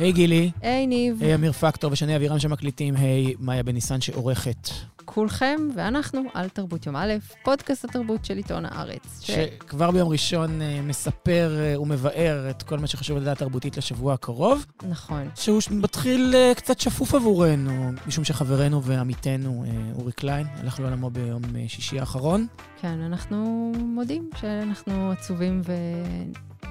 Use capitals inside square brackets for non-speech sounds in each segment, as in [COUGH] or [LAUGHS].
היי גילי. היי ניב. היי אמיר פקטור ושני אבירם שמקליטים. היי מאיה בניסן שעורכת. כולכם ואנחנו על תרבות יום א', פודקאסט התרבות של עיתון הארץ. ש... שכבר ביום ראשון uh, מספר uh, ומבאר את כל מה שחשוב לדעת תרבותית לשבוע הקרוב. נכון. שהוא מתחיל uh, קצת שפוף עבורנו, משום שחברנו ועמיתנו אורי קליין הלך לעולמו ביום שישי האחרון. כן, אנחנו מודים שאנחנו עצובים ו...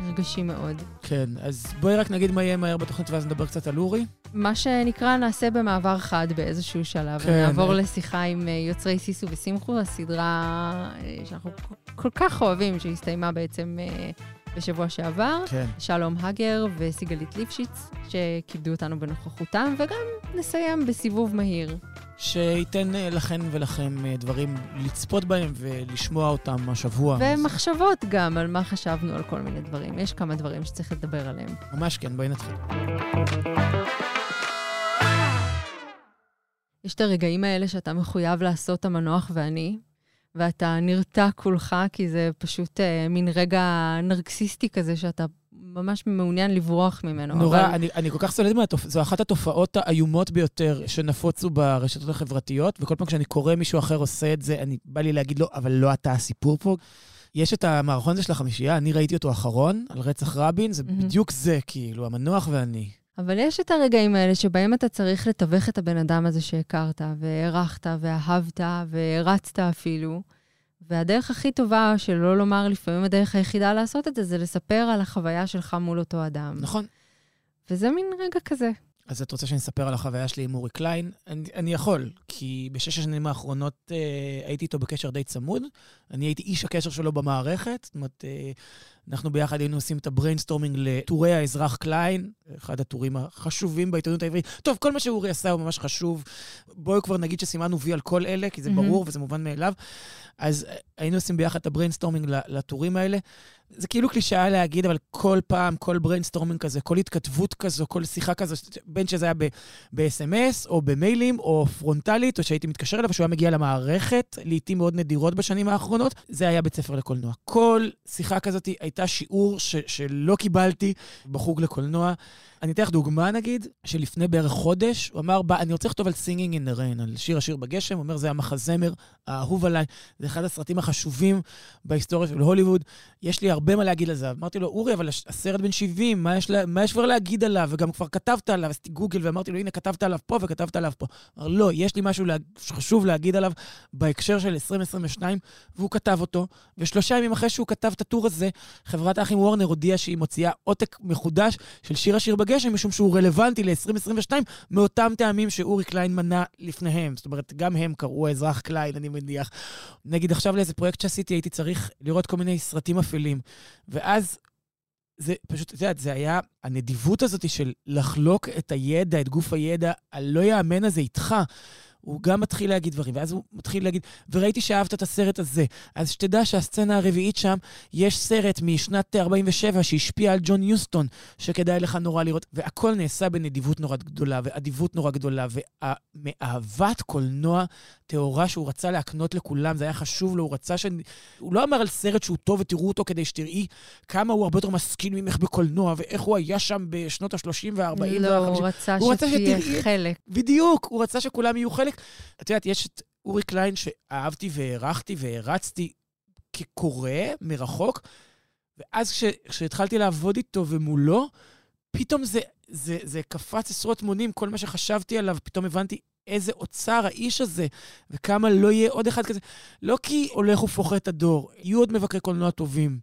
נרגשים מאוד. כן, אז בואי רק נגיד מה יהיה מהר בתוכנית ואז נדבר קצת על אורי. מה שנקרא, נעשה במעבר חד באיזשהו שלב. כן. ונעבור לשיחה עם אה, יוצרי סיסו ושמחו, הסדרה אה, שאנחנו כל כך אוהבים, שהסתיימה בעצם אה, בשבוע שעבר. כן. שלום הגר וסיגלית ליפשיץ, שכיבדו אותנו בנוכחותם, וגם נסיים בסיבוב מהיר. שייתן אה, לכן ולכם אה, דברים לצפות בהם ולשמוע אותם השבוע. ומחשבות גם על מה חשבנו על כל מיני דברים. יש כמה דברים שצריך לדבר עליהם. ממש כן, בואי נתחיל. יש את הרגעים האלה שאתה מחויב לעשות המנוח ואני, ואתה נרתע כולך, כי זה פשוט אה, מין רגע נרקסיסטי כזה שאתה ממש מעוניין לברוח ממנו. נורא, אבל... אני, אני כל כך סולד מהתופ... זו אחת התופעות האיומות ביותר שנפוצו ברשתות החברתיות, וכל פעם כשאני קורא מישהו אחר עושה את זה, אני בא לי להגיד לו, לא, אבל לא אתה הסיפור פה. יש את המערכון הזה של החמישייה, אני ראיתי אותו אחרון, על רצח רבין, זה mm-hmm. בדיוק זה, כאילו, המנוח ואני. אבל יש את הרגעים האלה שבהם אתה צריך לתווך את הבן אדם הזה שהכרת, והערכת, ואהבת, והרצת אפילו. והדרך הכי טובה, שלא לומר לפעמים הדרך היחידה לעשות את זה, זה לספר על החוויה שלך מול אותו אדם. נכון. וזה מין רגע כזה. אז את רוצה שאני אספר על החוויה שלי עם אורי קליין? אני, אני יכול, כי בשש השנים האחרונות אה, הייתי איתו בקשר די צמוד. אני הייתי איש הקשר שלו במערכת. זאת אומרת, אה, אנחנו ביחד היינו עושים את ה brainstorming לטורי האזרח קליין, אחד הטורים החשובים בעיתונות העברית. טוב, כל מה שאורי עשה הוא ממש חשוב. בואו כבר נגיד שסימנו וי על כל אלה, כי זה mm-hmm. ברור וזה מובן מאליו. אז אה, היינו עושים ביחד את ה brainstorming לטורים האלה. זה כאילו קלישאה להגיד, אבל כל פעם, כל brainstorming כזה, כל התכתבות כזו, כל שיחה כזו, בין שזה היה ב-SMS או במיילים או פרונטלית, או שהייתי מתקשר אליו, שהוא היה מגיע למערכת, לעיתים מאוד נדירות בשנים האחרונות, זה היה בית ספר לקולנוע. כל שיחה כזאת הייתה שיעור ש- שלא קיבלתי בחוג לקולנוע. אני אתן לך דוגמה, נגיד, שלפני בערך חודש, הוא אמר, אני רוצה לכתוב על Singing in the Rain, על שיר השיר בגשם, הוא אומר, זה המחזמר האהוב עליי, זה אחד הסרטים החשובים בהיסטוריה של הוליווד, יש לי הרבה מה להגיד על זה. אמרתי לו, אורי, אבל הסרט בן 70, מה יש, לה, מה יש כבר להגיד עליו? וגם כבר כתבת עליו, עשיתי גוגל ואמרתי לו, הנה, כתבת עליו פה וכתבת עליו פה. אמר, לא, יש לי משהו שחשוב להגיד עליו בהקשר של 2022, והוא כתב אותו, ושלושה ימים אחרי שהוא כתב את הטור הזה, חברת האחים וורנר הודיעה שהיא מוציאה עותק מחודש של שיר השיר בגשם, משום שהוא רלוונטי ל-2022, מאותם טעמים שאורי קליין מנה לפניהם. זאת אומרת, גם הם קראו האזרח קליין, אני מניח. נגיד עכשיו לאיזה פרויקט שעשיתי, הייתי צריך לראות כל מיני סרטים אפלים. ואז זה פשוט, את יודעת, זה היה הנדיבות הזאת של לחלוק את הידע, את גוף הידע הלא יאמן הזה איתך. הוא גם מתחיל להגיד דברים, ואז הוא מתחיל להגיד, וראיתי שאהבת את הסרט הזה, אז שתדע שהסצנה הרביעית שם, יש סרט משנת 47 שהשפיע על ג'ון יוסטון, שכדאי לך נורא לראות, והכל נעשה בנדיבות נורא גדולה, ואדיבות נורא גדולה, ומאהבת קולנוע טהורה שהוא רצה להקנות לכולם, זה היה חשוב לו, הוא רצה ש... הוא לא אמר על סרט שהוא טוב ותראו אותו כדי שתראי כמה הוא הרבה יותר משכיל ממך בקולנוע, ואיך הוא היה שם בשנות ה-30 וה-40 לא, הוא רצה שתהיה חלק. בדיוק, הוא רצה שכולם יהיו חלק. את יודעת, יש את אורי קליין שאהבתי והערכתי והרצתי כקורא מרחוק, ואז כש, כשהתחלתי לעבוד איתו ומולו, פתאום זה, זה, זה קפץ עשרות מונים, כל מה שחשבתי עליו, פתאום הבנתי איזה אוצר האיש הזה, וכמה לא יהיה עוד אחד כזה. לא כי הולך ופוחת הדור, יהיו עוד מבקרי קולנוע טובים,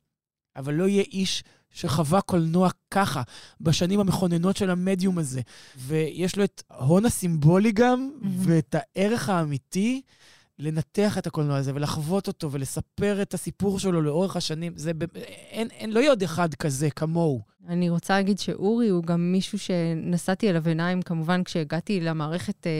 אבל לא יהיה איש שחווה קולנוע ככה, בשנים המכוננות של המדיום הזה. ויש לו את ההון הסימבולי גם, mm-hmm. ואת הערך האמיתי. לנתח את הקולנוע הזה ולחוות אותו ולספר את הסיפור שלו לאורך השנים. זה, אין, אין, לא יהיה עוד אחד כזה כמוהו. אני רוצה להגיד שאורי הוא גם מישהו שנשאתי אליו עיניים, כמובן, כשהגעתי למערכת אה,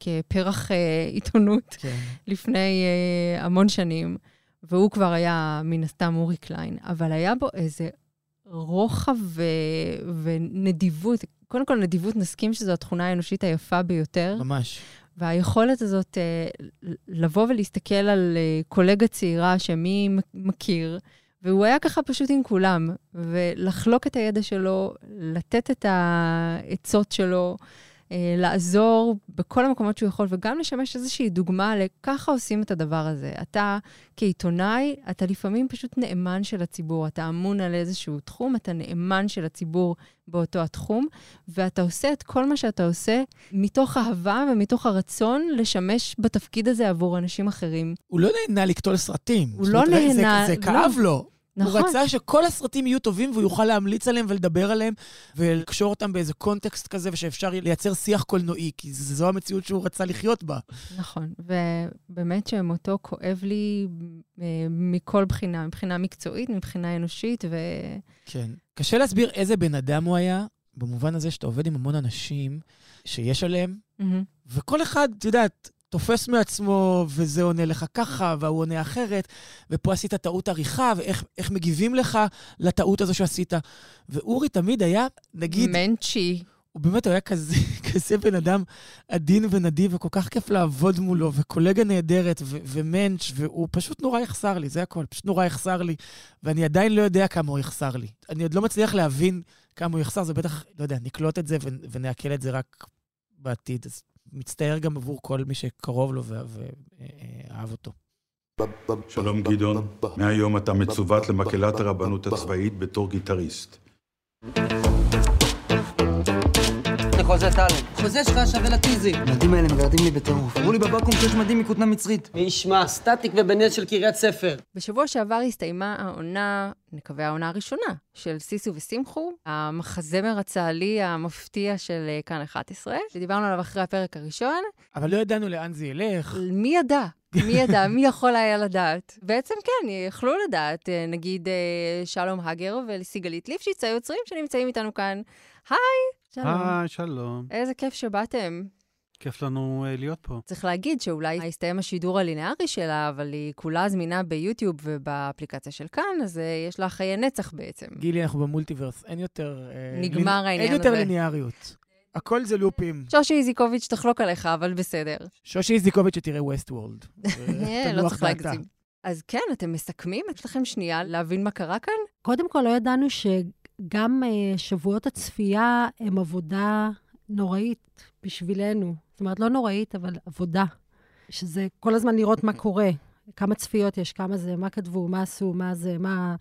כפרח אה, עיתונות כן. לפני אה, המון שנים, והוא כבר היה מן הסתם אורי קליין, אבל היה בו איזה רוחב ו... ונדיבות. קודם כל, נדיבות, נסכים שזו התכונה האנושית היפה ביותר. ממש. והיכולת הזאת uh, לבוא ולהסתכל על uh, קולגה צעירה שמי מכיר, והוא היה ככה פשוט עם כולם, ולחלוק את הידע שלו, לתת את העצות שלו, אה, לעזור בכל המקומות שהוא יכול, וגם לשמש איזושהי דוגמה לככה עושים את הדבר הזה. אתה כעיתונאי, אתה לפעמים פשוט נאמן של הציבור. אתה אמון על איזשהו תחום, אתה נאמן של הציבור באותו התחום, ואתה עושה את כל מה שאתה עושה מתוך אהבה ומתוך הרצון לשמש בתפקיד הזה עבור אנשים אחרים. הוא לא נהנה לקטול סרטים. הוא לא נהנה... זה, זה כאב לא. לו. נכון. הוא רצה שכל הסרטים יהיו טובים והוא יוכל להמליץ עליהם ולדבר עליהם ולקשור אותם באיזה קונטקסט כזה ושאפשר לייצר שיח קולנועי, כי זו המציאות שהוא רצה לחיות בה. נכון, ובאמת שמותו כואב לי אה, מכל בחינה, מבחינה מקצועית, מבחינה אנושית, ו... כן. קשה להסביר איזה בן אדם הוא היה, במובן הזה שאתה עובד עם המון אנשים שיש עליהם, mm-hmm. וכל אחד, את יודעת, תופס מעצמו, וזה עונה לך ככה, והוא עונה אחרת, ופה עשית טעות עריכה, ואיך מגיבים לך לטעות הזו שעשית. ואורי תמיד היה, נגיד... מנצ'י. הוא באמת היה כזה, [LAUGHS] כזה בן אדם עדין ונדיב, וכל כך כיף לעבוד מולו, וקולגה נהדרת, ו- ומנץ', והוא פשוט נורא יחסר לי, זה הכל, פשוט נורא יחסר לי. ואני עדיין לא יודע כמה הוא יחסר לי. אני עוד לא מצליח להבין כמה הוא יחסר, זה בטח, לא יודע, נקלוט את זה ו- ונעכל את זה רק בעתיד. אז מצטער גם עבור כל מי שקרוב לו ואהב אותו. שלום גדעון, מהיום אתה מצוות למקהלת הרבנות הצבאית בתור גיטריסט. חוזה טאלנט. חוזה שלך שווה לטיזי. המדים האלה מגרדים לי בטירוף. אמרו לי בבקו"ם שיש מדים מכותנה מצרית. מי ישמע, סטטיק אל של קריית ספר. בשבוע שעבר הסתיימה העונה, נקווה העונה הראשונה, של סיסו ושמחו, המחזמר הצה"לי המפתיע של אה, כאן 11, שדיברנו עליו אחרי הפרק הראשון. אבל לא ידענו לאן זה ילך. מי ידע? מי ידע? מי יכול היה לדעת? בעצם כן, יכלו לדעת, אה, נגיד אה, שלום הגר וסיגלית ליפשיץ, היוצרים שנמצאים איתנו כאן. היי! שלום. היי, שלום. איזה כיף שבאתם. כיף לנו uh, להיות פה. צריך להגיד שאולי הסתיים השידור הלינארי שלה, אבל היא כולה זמינה ביוטיוב ובאפליקציה של כאן, אז uh, יש לה חיי נצח בעצם. גילי, אנחנו במולטיברס, אין יותר... Uh, נגמר לינ... העניין הזה. אין יותר ליניאריות. הכל זה לופים. שושי איזיקוביץ' תחלוק עליך, אבל בסדר. שושי איזיקוביץ' שתראה ווסט וולד. [LAUGHS] לא צריך להגזים. אז כן, אתם מסכמים? יש לכם שנייה להבין מה קרה כאן? קודם כל, לא ידענו ש... גם uh, שבועות הצפייה הם עבודה נוראית בשבילנו. זאת אומרת, לא נוראית, אבל עבודה. שזה כל הזמן לראות מה קורה, כמה צפיות יש, כמה זה, מה כתבו, מה עשו, מה זה, מה...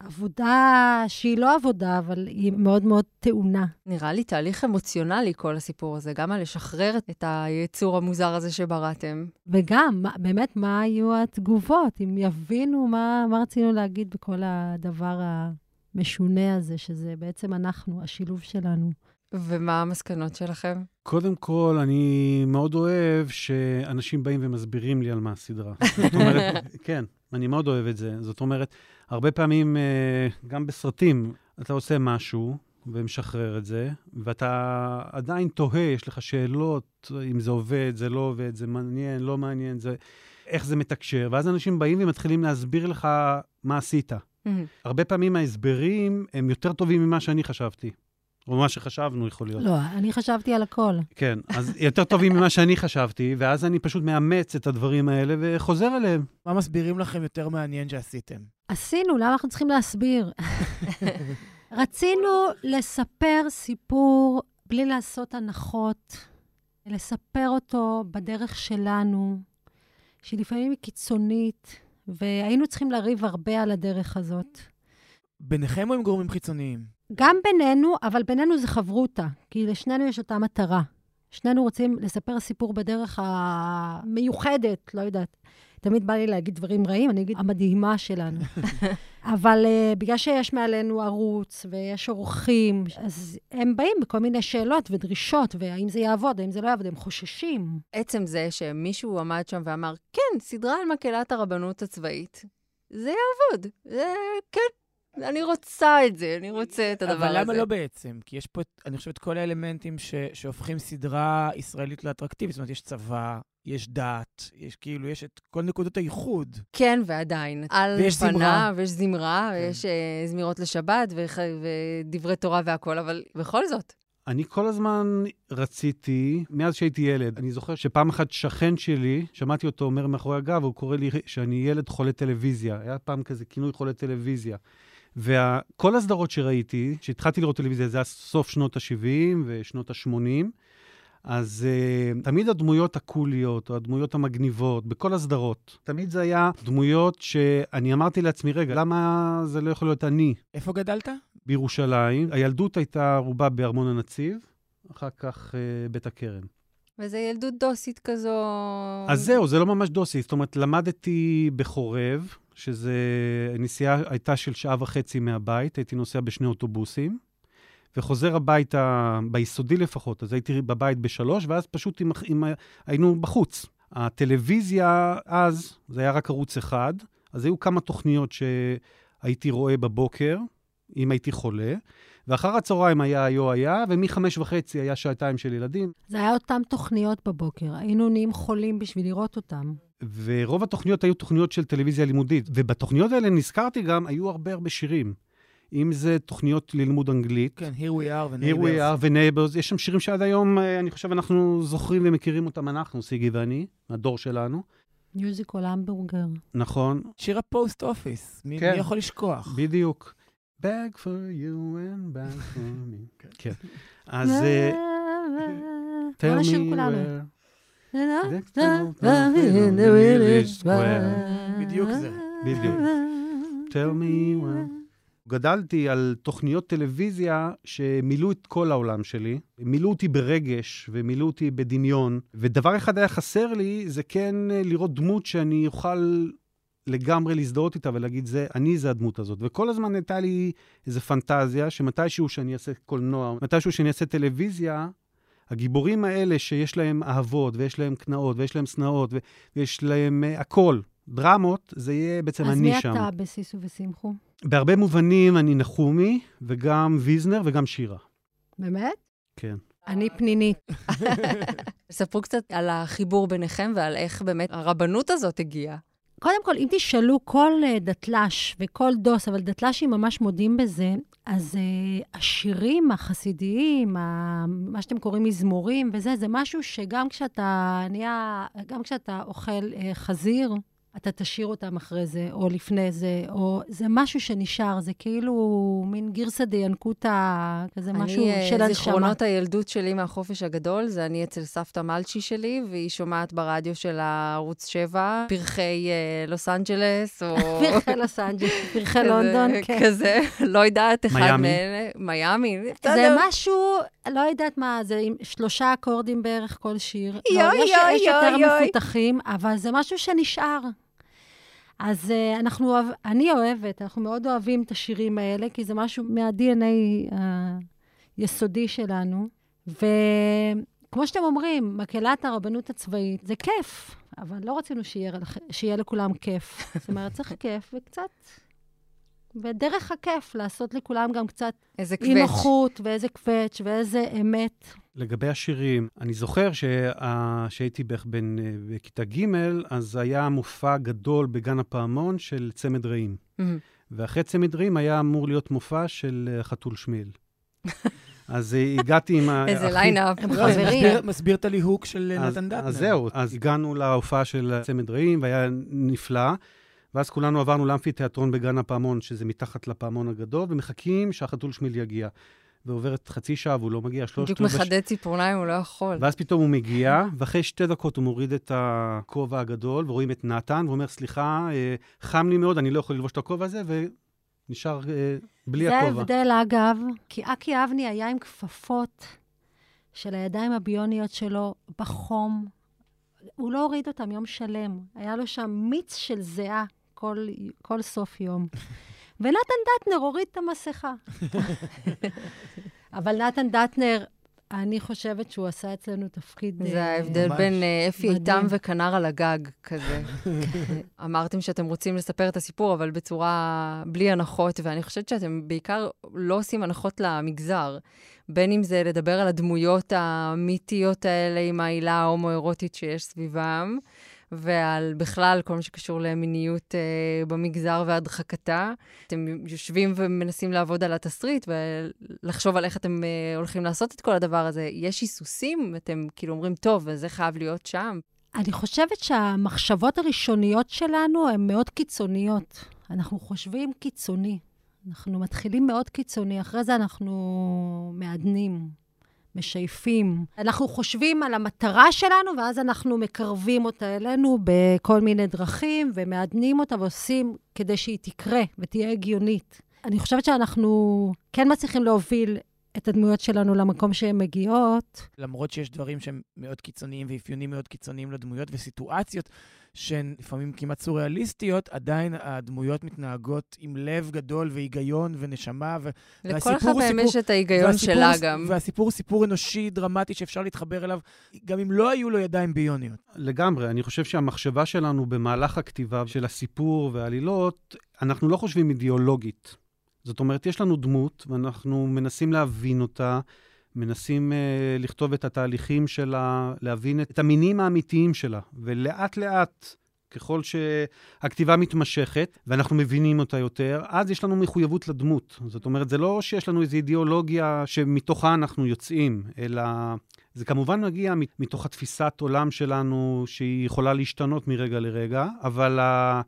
עבודה שהיא לא עבודה, אבל היא מאוד מאוד טעונה. נראה לי תהליך אמוציונלי כל הסיפור הזה, גם על לשחרר את היצור המוזר הזה שבראתם. וגם, באמת, מה היו התגובות? אם יבינו מה, מה רצינו להגיד בכל הדבר ה... המשונה הזה, שזה בעצם אנחנו, השילוב שלנו. ומה המסקנות שלכם? קודם כל, אני מאוד אוהב שאנשים באים ומסבירים לי על מה הסדרה. זאת אומרת, [LAUGHS] כן, אני מאוד אוהב את זה. זאת אומרת, הרבה פעמים, אה, גם בסרטים, אתה עושה משהו ומשחרר את זה, ואתה עדיין תוהה, יש לך שאלות, אם זה עובד, זה לא עובד, זה מעניין, לא מעניין, זה... איך זה מתקשר, ואז אנשים באים ומתחילים להסביר לך מה עשית. Mm-hmm. הרבה פעמים ההסברים הם יותר טובים ממה שאני חשבתי. או מה שחשבנו יכול להיות. לא, אני חשבתי על הכל. כן, אז יותר טובים ממה שאני חשבתי, ואז אני פשוט מאמץ את הדברים האלה וחוזר אליהם. מה מסבירים לכם יותר מעניין שעשיתם? עשינו, למה אנחנו צריכים להסביר? [LAUGHS] רצינו לספר סיפור בלי לעשות הנחות, לספר אותו בדרך שלנו, שלפעמים היא קיצונית, והיינו צריכים לריב הרבה על הדרך הזאת. ביניכם או עם גורמים חיצוניים? גם בינינו, אבל בינינו זה חברותה, כי לשנינו יש אותה מטרה. שנינו רוצים לספר סיפור בדרך המיוחדת, לא יודעת. תמיד בא לי להגיד דברים רעים, אני אגיד המדהימה שלנו. [LAUGHS] אבל uh, בגלל שיש מעלינו ערוץ ויש אורחים, אז הם באים בכל מיני שאלות ודרישות, והאם זה יעבוד, האם זה לא יעבוד, הם חוששים. עצם זה שמישהו עמד שם ואמר, כן, סדרה על מקהלת הרבנות הצבאית, זה יעבוד. זה, כן, אני רוצה את זה, אני רוצה את הדבר הזה. אבל למה לא בעצם? כי יש פה, אני חושב, את כל האלמנטים ש, שהופכים סדרה ישראלית לאטרקטיבית. זאת אומרת, יש צבא, יש דת, יש כאילו, יש את כל נקודות הייחוד. כן, ועדיין. על ויש פנה, זמרה. ויש זמרה, כן. ויש uh, זמירות לשבת, וח, ודברי תורה והכול, אבל בכל זאת. אני כל הזמן רציתי, מאז שהייתי ילד, אני זוכר שפעם אחת שכן שלי, שמעתי אותו אומר מאחורי הגב, הוא קורא לי שאני ילד חולה טלוויזיה. היה פעם כזה כינוי חולה טלוויזיה. וכל הסדרות שראיתי, כשהתחלתי לראות טלוויזיה, זה היה סוף שנות ה-70 ושנות ה-80, אז uh, תמיד הדמויות הקוליות, או הדמויות המגניבות, בכל הסדרות, תמיד זה היה דמויות שאני אמרתי לעצמי, רגע, למה זה לא יכול להיות אני? איפה גדלת? בירושלים. הילדות הייתה רובה בארמון הנציב, אחר כך uh, בית הכרם. וזה ילדות דוסית כזו... אז זהו, זה לא ממש דוסית. זאת אומרת, למדתי בחורב, שזה נסיעה הייתה של שעה וחצי מהבית, הייתי נוסע בשני אוטובוסים. וחוזר הביתה, ביסודי לפחות, אז הייתי בבית בשלוש, ואז פשוט עם, עם, היינו בחוץ. הטלוויזיה אז, זה היה רק ערוץ אחד, אז היו כמה תוכניות שהייתי רואה בבוקר, אם הייתי חולה, ואחר הצהריים היה היו היה, ומחמש וחצי היה שעתיים של ילדים. זה היה אותן תוכניות בבוקר, היינו נהיים חולים בשביל לראות אותן. ורוב התוכניות היו תוכניות של טלוויזיה לימודית, ובתוכניות האלה נזכרתי גם, היו הרבה הרבה שירים. אם זה תוכניות ללימוד אנגלית. כן, Here We Are ו-Neighbors. Here We Are ו-Neighbors. יש שם שירים שעד היום, אה, אני חושב, אנחנו זוכרים ומכירים אותם אנחנו, סיגי ואני, הדור שלנו. מיוזיקול המבורגר. נכון. שיר הפוסט אופיס, מי, כן. מי יכול לשכוח? בדיוק. Back for you and back for me. [LAUGHS] כן. אז... אה, [LAUGHS] tell me where... בדיוק זה. בדיוק. tell me where... גדלתי על תוכניות טלוויזיה שמילאו את כל העולם שלי. מילאו אותי ברגש ומילאו אותי בדמיון. ודבר אחד היה חסר לי, זה כן אה, לראות דמות שאני אוכל לגמרי להזדהות איתה ולהגיד, זה, אני זה הדמות הזאת. וכל הזמן הייתה לי איזו פנטזיה שמתישהו שאני אעשה קולנוע, מתישהו שאני אעשה טלוויזיה, הגיבורים האלה שיש להם אהבות, ויש להם קנאות, ויש להם שנאות, ויש להם uh, הכל, דרמות, זה יהיה בעצם אני שם. אז מי אתה בסיסו ושמחו? בהרבה מובנים אני נחומי, וגם ויזנר וגם שירה. באמת? כן. אני פנינית. [LAUGHS] ספרו קצת על החיבור ביניכם ועל איך באמת הרבנות הזאת הגיעה. קודם כל, אם תשאלו כל uh, דתל"ש וכל דוס, אבל דתל"שים ממש מודים בזה, אז uh, השירים החסידיים, ה, מה שאתם קוראים מזמורים וזה, זה משהו שגם כשאתה נהיה, גם כשאתה אוכל uh, חזיר, אתה תשאיר אותם אחרי זה, או לפני זה, או זה משהו שנשאר, זה כאילו מין גירסא דיינקותא, כזה אני, משהו אה, של הנשמה. זיכרונות הילדות שלי מהחופש הגדול, זה אני אצל סבתא מלצ'י שלי, והיא שומעת ברדיו של הערוץ 7, פרחי uh, לוס אנג'לס, או... [LAUGHS] פרחי לוס אנג'לס, [LAUGHS] פרחי לונדון, כן. כזה, [LAUGHS] לא יודעת, אחד מאלה. מיאמי. זה משהו, לא יודעת מה, זה עם שלושה אקורדים בערך כל שיר. יואי, לא, יואי, יואי, יש יותר מפותחים, אבל זה משהו שנשאר. אז uh, אנחנו, אני אוהבת, אנחנו מאוד אוהבים את השירים האלה, כי זה משהו מה-DNA היסודי שלנו. וכמו שאתם אומרים, מקהלת הרבנות הצבאית, זה כיף, אבל לא רצינו שיהיה, שיהיה לכולם כיף. זאת אומרת, צריך כיף וקצת... ודרך הכיף, לעשות לכולם גם קצת אי נוחות, ואיזה קווץ' ואיזה אמת. לגבי השירים, אני זוכר שהייתי בערך בן, אה, בכיתה ג', אז היה מופע גדול בגן הפעמון של צמד רעים. Mm-hmm. ואחרי צמד רעים היה אמור להיות מופע של אה, חתול שמיל. [LAUGHS] אז אה, הגעתי עם ה... [LAUGHS] איזה lineup. הם חברים. מסביר את הליהוק של נתן דטנר. אז זהו, אז הגענו להופעה של צמד רעים, והיה נפלא. ואז כולנו עברנו לאמפי תיאטרון בגן הפעמון, שזה מתחת לפעמון הגדול, ומחכים שהחתול שמיל יגיע. ועוברת חצי שעה והוא לא מגיע, שלושת בדיוק מחדד ציפורניים, הוא לא יכול. ואז פתאום הוא מגיע, ואחרי שתי דקות הוא מוריד את הכובע הגדול, ורואים את נתן, ואומר, סליחה, אה, חם לי מאוד, אני לא יכול ללבוש את הכובע הזה, ונשאר אה, בלי זה הכובע. זה ההבדל, אגב, כי אקי אבני היה עם כפפות של הידיים הביוניות שלו בחום. הוא לא הוריד אותם יום שלם. היה לו שם מיץ של זיעה כל, כל סוף יום. [LAUGHS] ונתן דטנר הוריד את המסכה. אבל נתן דטנר, אני חושבת שהוא עשה אצלנו תפקיד... זה אה, ההבדל בין אה, אפי איתם וכנר על הגג, כזה. [LAUGHS] אמרתם שאתם רוצים לספר את הסיפור, אבל בצורה בלי הנחות, ואני חושבת שאתם בעיקר לא עושים הנחות למגזר. בין אם זה לדבר על הדמויות המיתיות האלה עם העילה ההומואירוטית שיש סביבם, ועל בכלל כל מה שקשור למיניות אה, במגזר והדחקתה. אתם יושבים ומנסים לעבוד על התסריט ולחשוב על איך אתם אה, הולכים לעשות את כל הדבר הזה. יש היסוסים? אתם כאילו אומרים, טוב, אז זה חייב להיות שם. אני חושבת שהמחשבות הראשוניות שלנו הן מאוד קיצוניות. אנחנו חושבים קיצוני. אנחנו מתחילים מאוד קיצוני, אחרי זה אנחנו מעדנים, משייפים. אנחנו חושבים על המטרה שלנו, ואז אנחנו מקרבים אותה אלינו בכל מיני דרכים, ומעדנים אותה ועושים כדי שהיא תקרה ותהיה הגיונית. אני חושבת שאנחנו כן מצליחים להוביל את הדמויות שלנו למקום שהן מגיעות. למרות שיש דברים שהם מאוד קיצוניים ואפיונים מאוד קיצוניים לדמויות וסיטואציות שהן לפעמים כמעט סוריאליסטיות, עדיין הדמויות מתנהגות עם לב גדול והיגיון ונשמה. ו- לכל אחד מהם יש את ההיגיון והסיפור, שלה גם. והסיפור הוא סיפור אנושי דרמטי שאפשר להתחבר אליו, גם אם לא היו לו ידיים ביוניות. לגמרי. אני חושב שהמחשבה שלנו במהלך הכתיבה של הסיפור והעלילות, אנחנו לא חושבים אידיאולוגית. זאת אומרת, יש לנו דמות, ואנחנו מנסים להבין אותה, מנסים uh, לכתוב את התהליכים שלה, להבין את המינים האמיתיים שלה, ולאט-לאט, ככל שהכתיבה מתמשכת, ואנחנו מבינים אותה יותר, אז יש לנו מחויבות לדמות. זאת אומרת, זה לא שיש לנו איזו אידיאולוגיה שמתוכה אנחנו יוצאים, אלא זה כמובן מגיע מתוך התפיסת עולם שלנו, שהיא יכולה להשתנות מרגע לרגע, אבל uh,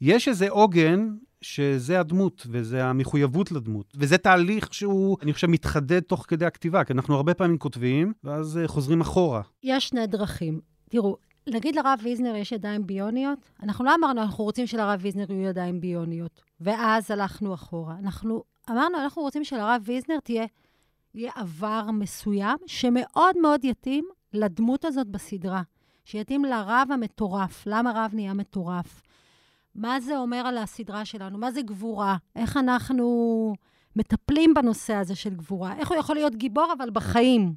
יש איזה עוגן שזה הדמות, וזה המחויבות לדמות. וזה תהליך שהוא, אני חושב, מתחדד תוך כדי הכתיבה, כי אנחנו הרבה פעמים כותבים, ואז uh, חוזרים אחורה. יש שני דרכים. תראו, נגיד לרב ויזנר יש ידיים ביוניות, אנחנו לא אמרנו, אנחנו רוצים שלרב ויזנר יהיו ידיים ביוניות, ואז הלכנו אחורה. אנחנו אמרנו, אנחנו רוצים שלרב ויזנר תהיה, יהיה עבר מסוים, שמאוד מאוד יתאים לדמות הזאת בסדרה. שיתאים לרב המטורף. למה רב נהיה מטורף? מה זה אומר על הסדרה שלנו? מה זה גבורה? איך אנחנו מטפלים בנושא הזה של גבורה? איך הוא יכול להיות גיבור, אבל בחיים?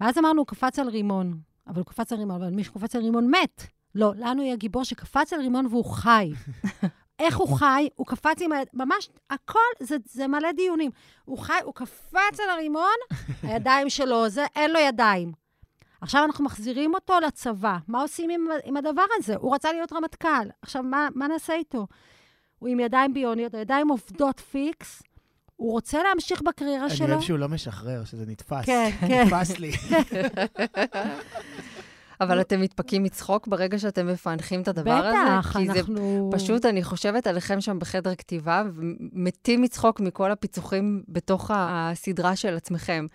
ואז אמרנו, הוא קפץ על רימון. אבל הוא קפץ על רימון, אבל מי שקופץ על רימון מת. לא, לנו יהיה גיבור שקפץ על רימון והוא חי. [LAUGHS] איך הוא חי? הוא קפץ עם ה... ממש, הכל, זה, זה מלא דיונים. הוא חי, הוא קפץ על הרימון, [LAUGHS] הידיים שלו, זה, אין לו ידיים. עכשיו אנחנו מחזירים אותו לצבא. מה עושים עם, עם הדבר הזה? הוא רצה להיות רמטכ"ל. עכשיו, מה, מה נעשה איתו? הוא עם ידיים ביוניות, הידיים עובדות פיקס, הוא רוצה להמשיך בקריירה אני שלו. אני אוהב שהוא לא משחרר, שזה נתפס. כן, [LAUGHS] כן. נתפס לי. [LAUGHS] אבל אתם מתפקים מצחוק ברגע שאתם מפענחים את הדבר הזה? בטח, כי אנחנו... זה פשוט, אני חושבת עליכם שם בחדר כתיבה, ומתים מצחוק מכל הפיצוחים בתוך הסדרה של עצמכם.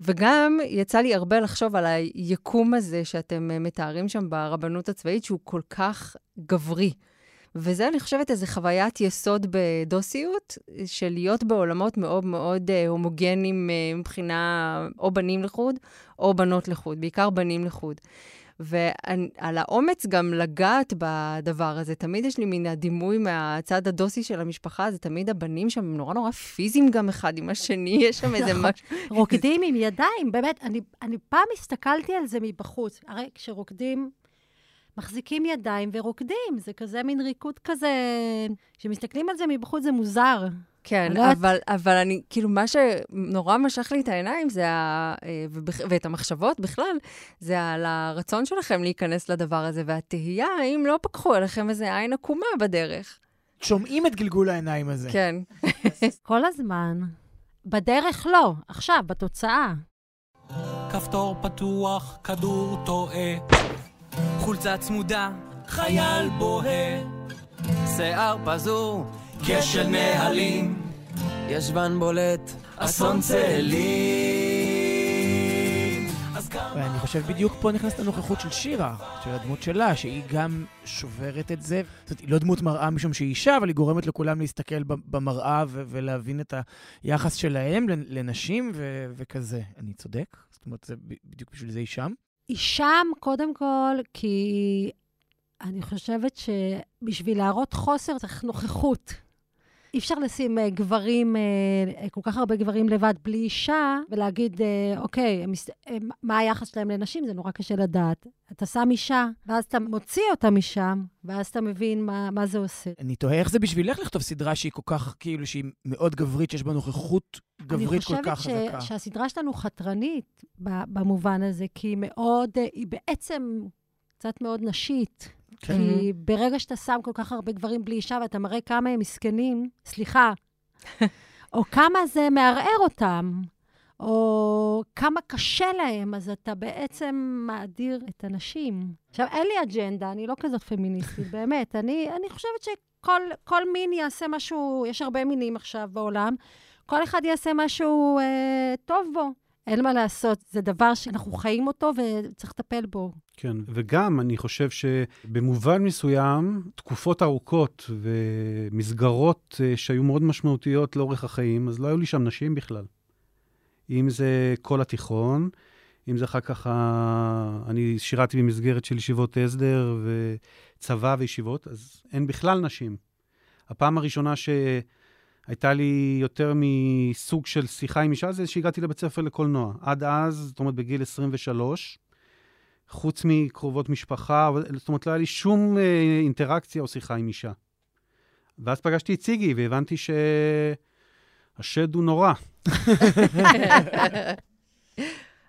וגם יצא לי הרבה לחשוב על היקום הזה שאתם אה, מתארים שם ברבנות הצבאית, שהוא כל כך גברי. וזה, אני חושבת, איזו חוויית יסוד בדוסיות, של להיות בעולמות מאוד מאוד אה, הומוגנים אה, מבחינה או בנים לחוד, או בנות לחוד, בעיקר בנים לחוד. ועל האומץ גם לגעת בדבר הזה. תמיד יש לי מין הדימוי מהצד הדוסי של המשפחה, זה תמיד הבנים שם, הם נורא נורא פיזיים גם אחד עם השני, [LAUGHS] יש שם איזה נכון. משהו. רוקדים עם ידיים, באמת, אני, אני פעם הסתכלתי על זה מבחוץ. הרי כשרוקדים, מחזיקים ידיים ורוקדים, זה כזה מין ריקוד כזה, כשמסתכלים על זה מבחוץ זה מוזר. כן, אבל, אבל אני, כאילו, מה שנורא משך לי את העיניים, זה ה... אה, ואת המחשבות בכלל, זה על הרצון שלכם להיכנס לדבר הזה, והתהייה, האם לא פקחו עליכם איזה עין עקומה בדרך. שומעים את גלגול העיניים הזה. כן. [LAUGHS] כל הזמן. בדרך לא, עכשיו, בתוצאה. כפתור פתוח, כדור טועה. חולצה צמודה, חייל בוהה. שיער פזור, כשל נהלים. ישבן בולט, אסון צאלים. ואני חושב בדיוק פה נכנסת הנוכחות של שירה, של הדמות שלה, שהיא גם שוברת את זה. זאת אומרת, היא לא דמות מראה משום שהיא אישה, אבל היא גורמת לכולם להסתכל במראה ו- ולהבין את היחס שלהם לנ- לנשים ו- וכזה. אני צודק? זאת אומרת, זה בדיוק בשביל זה היא שם? היא שם, קודם כל, כי אני חושבת שבשביל להראות חוסר צריך נוכחות. אי אפשר לשים אה, גברים, אה, כל כך הרבה גברים לבד בלי אישה, ולהגיד, אה, אוקיי, הם, אה, מה היחס שלהם לנשים? זה נורא קשה לדעת. אתה שם אישה, ואז אתה מוציא אותה משם, ואז אתה מבין מה, מה זה עושה. אני תוהה איך זה בשבילך לכתוב סדרה שהיא כל כך, כאילו, שהיא מאוד גברית, שיש בה נוכחות גברית כל כך אני חזקה. חושבת ש- שהסדרה שלנו חתרנית במובן הזה, כי היא מאוד, אה, היא בעצם קצת מאוד נשית. כן. כי ברגע שאתה שם כל כך הרבה גברים בלי אישה ואתה מראה כמה הם מסכנים, סליחה, [LAUGHS] או כמה זה מערער אותם, או כמה קשה להם, אז אתה בעצם מאדיר את הנשים. עכשיו, אין לי אג'נדה, אני לא כזאת פמיניסטית, [LAUGHS] באמת. אני, אני חושבת שכל כל מין יעשה משהו, יש הרבה מינים עכשיו בעולם, כל אחד יעשה משהו אה, טוב בו. אין מה לעשות, זה דבר שאנחנו חיים אותו וצריך לטפל בו. כן, וגם אני חושב שבמובן מסוים, תקופות ארוכות ומסגרות אה, שהיו מאוד משמעותיות לאורך החיים, אז לא היו לי שם נשים בכלל. אם זה כל התיכון, אם זה אחר כך, ה... אני שירתי במסגרת של ישיבות הסדר וצבא וישיבות, אז אין בכלל נשים. הפעם הראשונה ש... הייתה לי יותר מסוג של שיחה עם אישה, זה שהגעתי לבית ספר לקולנוע. עד אז, זאת אומרת, בגיל 23, חוץ מקרובות משפחה, זאת אומרת, לא היה לי שום אה, אינטראקציה או שיחה עם אישה. ואז פגשתי את סיגי והבנתי שהשד הוא נורא. [LAUGHS]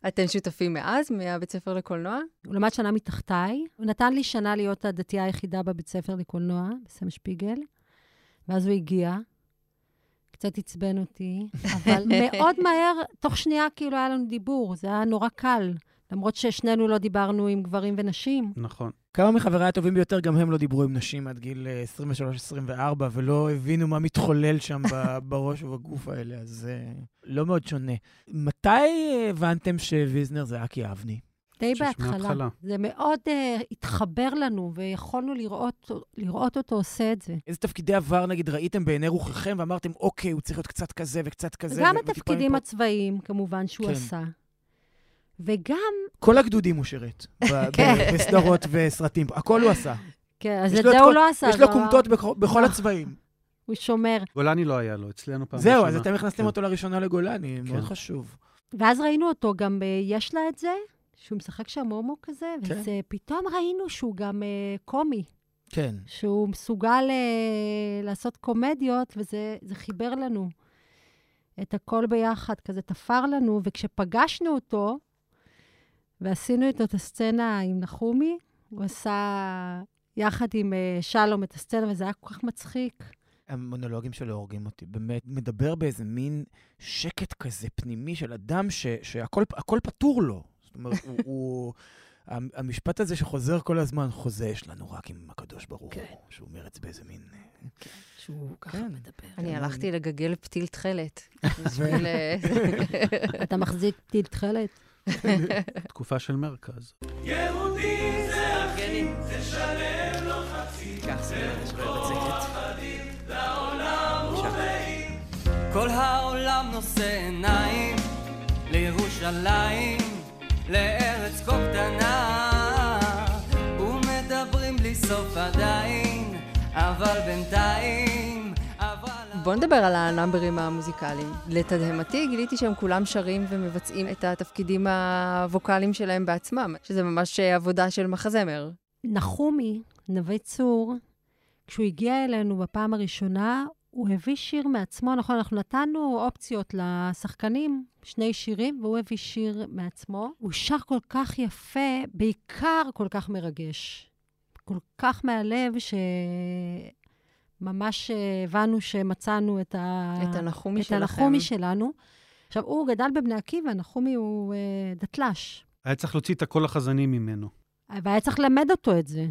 אתם שותפים מאז, מהבית ספר לקולנוע? הוא למד שנה מתחתיי. הוא נתן לי שנה להיות הדתייה היחידה בבית ספר לקולנוע, בסם שפיגל, ואז הוא הגיע. קצת עצבן אותי, אבל [LAUGHS] מאוד מהר, תוך שנייה כאילו היה לנו דיבור, זה היה נורא קל. למרות ששנינו לא דיברנו עם גברים ונשים. נכון. כמה מחבריי הטובים ביותר, גם הם לא דיברו עם נשים עד גיל 23-24, ולא הבינו מה מתחולל שם [LAUGHS] בראש ובגוף האלה, אז זה לא מאוד שונה. מתי הבנתם שוויזנר זה אקי אבני? די בהתחלה. זה מאוד uh, התחבר לנו, ויכולנו לראות, לראות אותו עושה את זה. איזה תפקידי עבר, נגיד, ראיתם בעיני רוחכם ואמרתם, אוקיי, הוא צריך להיות קצת כזה וקצת כזה? גם התפקידים הצבאיים, כמובן, שהוא כן. עשה. וגם... כל הגדודים הוא שירת, [LAUGHS] כן. בסדרות וסרטים, הכל הוא עשה. כן, אז את זה הוא לא עשה. יש לו כומתות בכל הצבעים. [LAUGHS] הוא שומר. גולני לא היה לו, אצלנו פעם זהו, אז אתם הכנסתם כן. אותו לראשונה לגולני, מאוד חשוב. ואז ראינו אותו גם יש לה את זה, שהוא משחק שם הומו כזה, כן. ופתאום ראינו שהוא גם uh, קומי. כן. שהוא מסוגל uh, לעשות קומדיות, וזה חיבר לנו את הכל ביחד, כזה תפר לנו, וכשפגשנו אותו, ועשינו איתו את הסצנה עם נחומי, הוא עשה יחד עם uh, שלום את הסצנה, וזה היה כל כך מצחיק. המונולוגים שלו הורגים אותי. באמת, מדבר באיזה מין שקט כזה פנימי של אדם ש, שהכל פתור לו. אומרת, הוא, הוא... המשפט הזה שחוזר כל הזמן, חוזה יש לנו רק עם הקדוש ברוך הוא, כן. שהוא אומר את זה באיזה מין... כן, שהוא ככה כן. מדבר. אני הלכתי לגגל פתיל תכלת. [LAUGHS] אה, [LAUGHS] אתה מחזיק פתיל תכלת? [LAUGHS] תקופה של מרכז. יהודי זה אחי, זה שלם לא חצי. זה כל העולם נושא עיניים לירושלים. לארץ כה קטנה ומדברים בלי סוף עדיין אבל בינתיים בוא נדבר על הנאמברים המוזיקליים. לתדהמתי גיליתי שהם כולם שרים ומבצעים את התפקידים הווקאליים שלהם בעצמם, שזה ממש עבודה של מחזמר. נחומי, נווה צור, כשהוא הגיע אלינו בפעם הראשונה, הוא הביא שיר מעצמו, נכון, אנחנו נתנו אופציות לשחקנים, שני שירים, והוא הביא שיר מעצמו. הוא שר כל כך יפה, בעיקר כל כך מרגש. כל כך מהלב, שממש הבנו שמצאנו את, ה... את הנחומי את שלכם. הנחומי שלנו. עכשיו, הוא גדל בבני עקיבא, נחומי הוא uh, דתל"ש. היה צריך להוציא את הקול החזני ממנו. והיה צריך ללמד אותו את זה.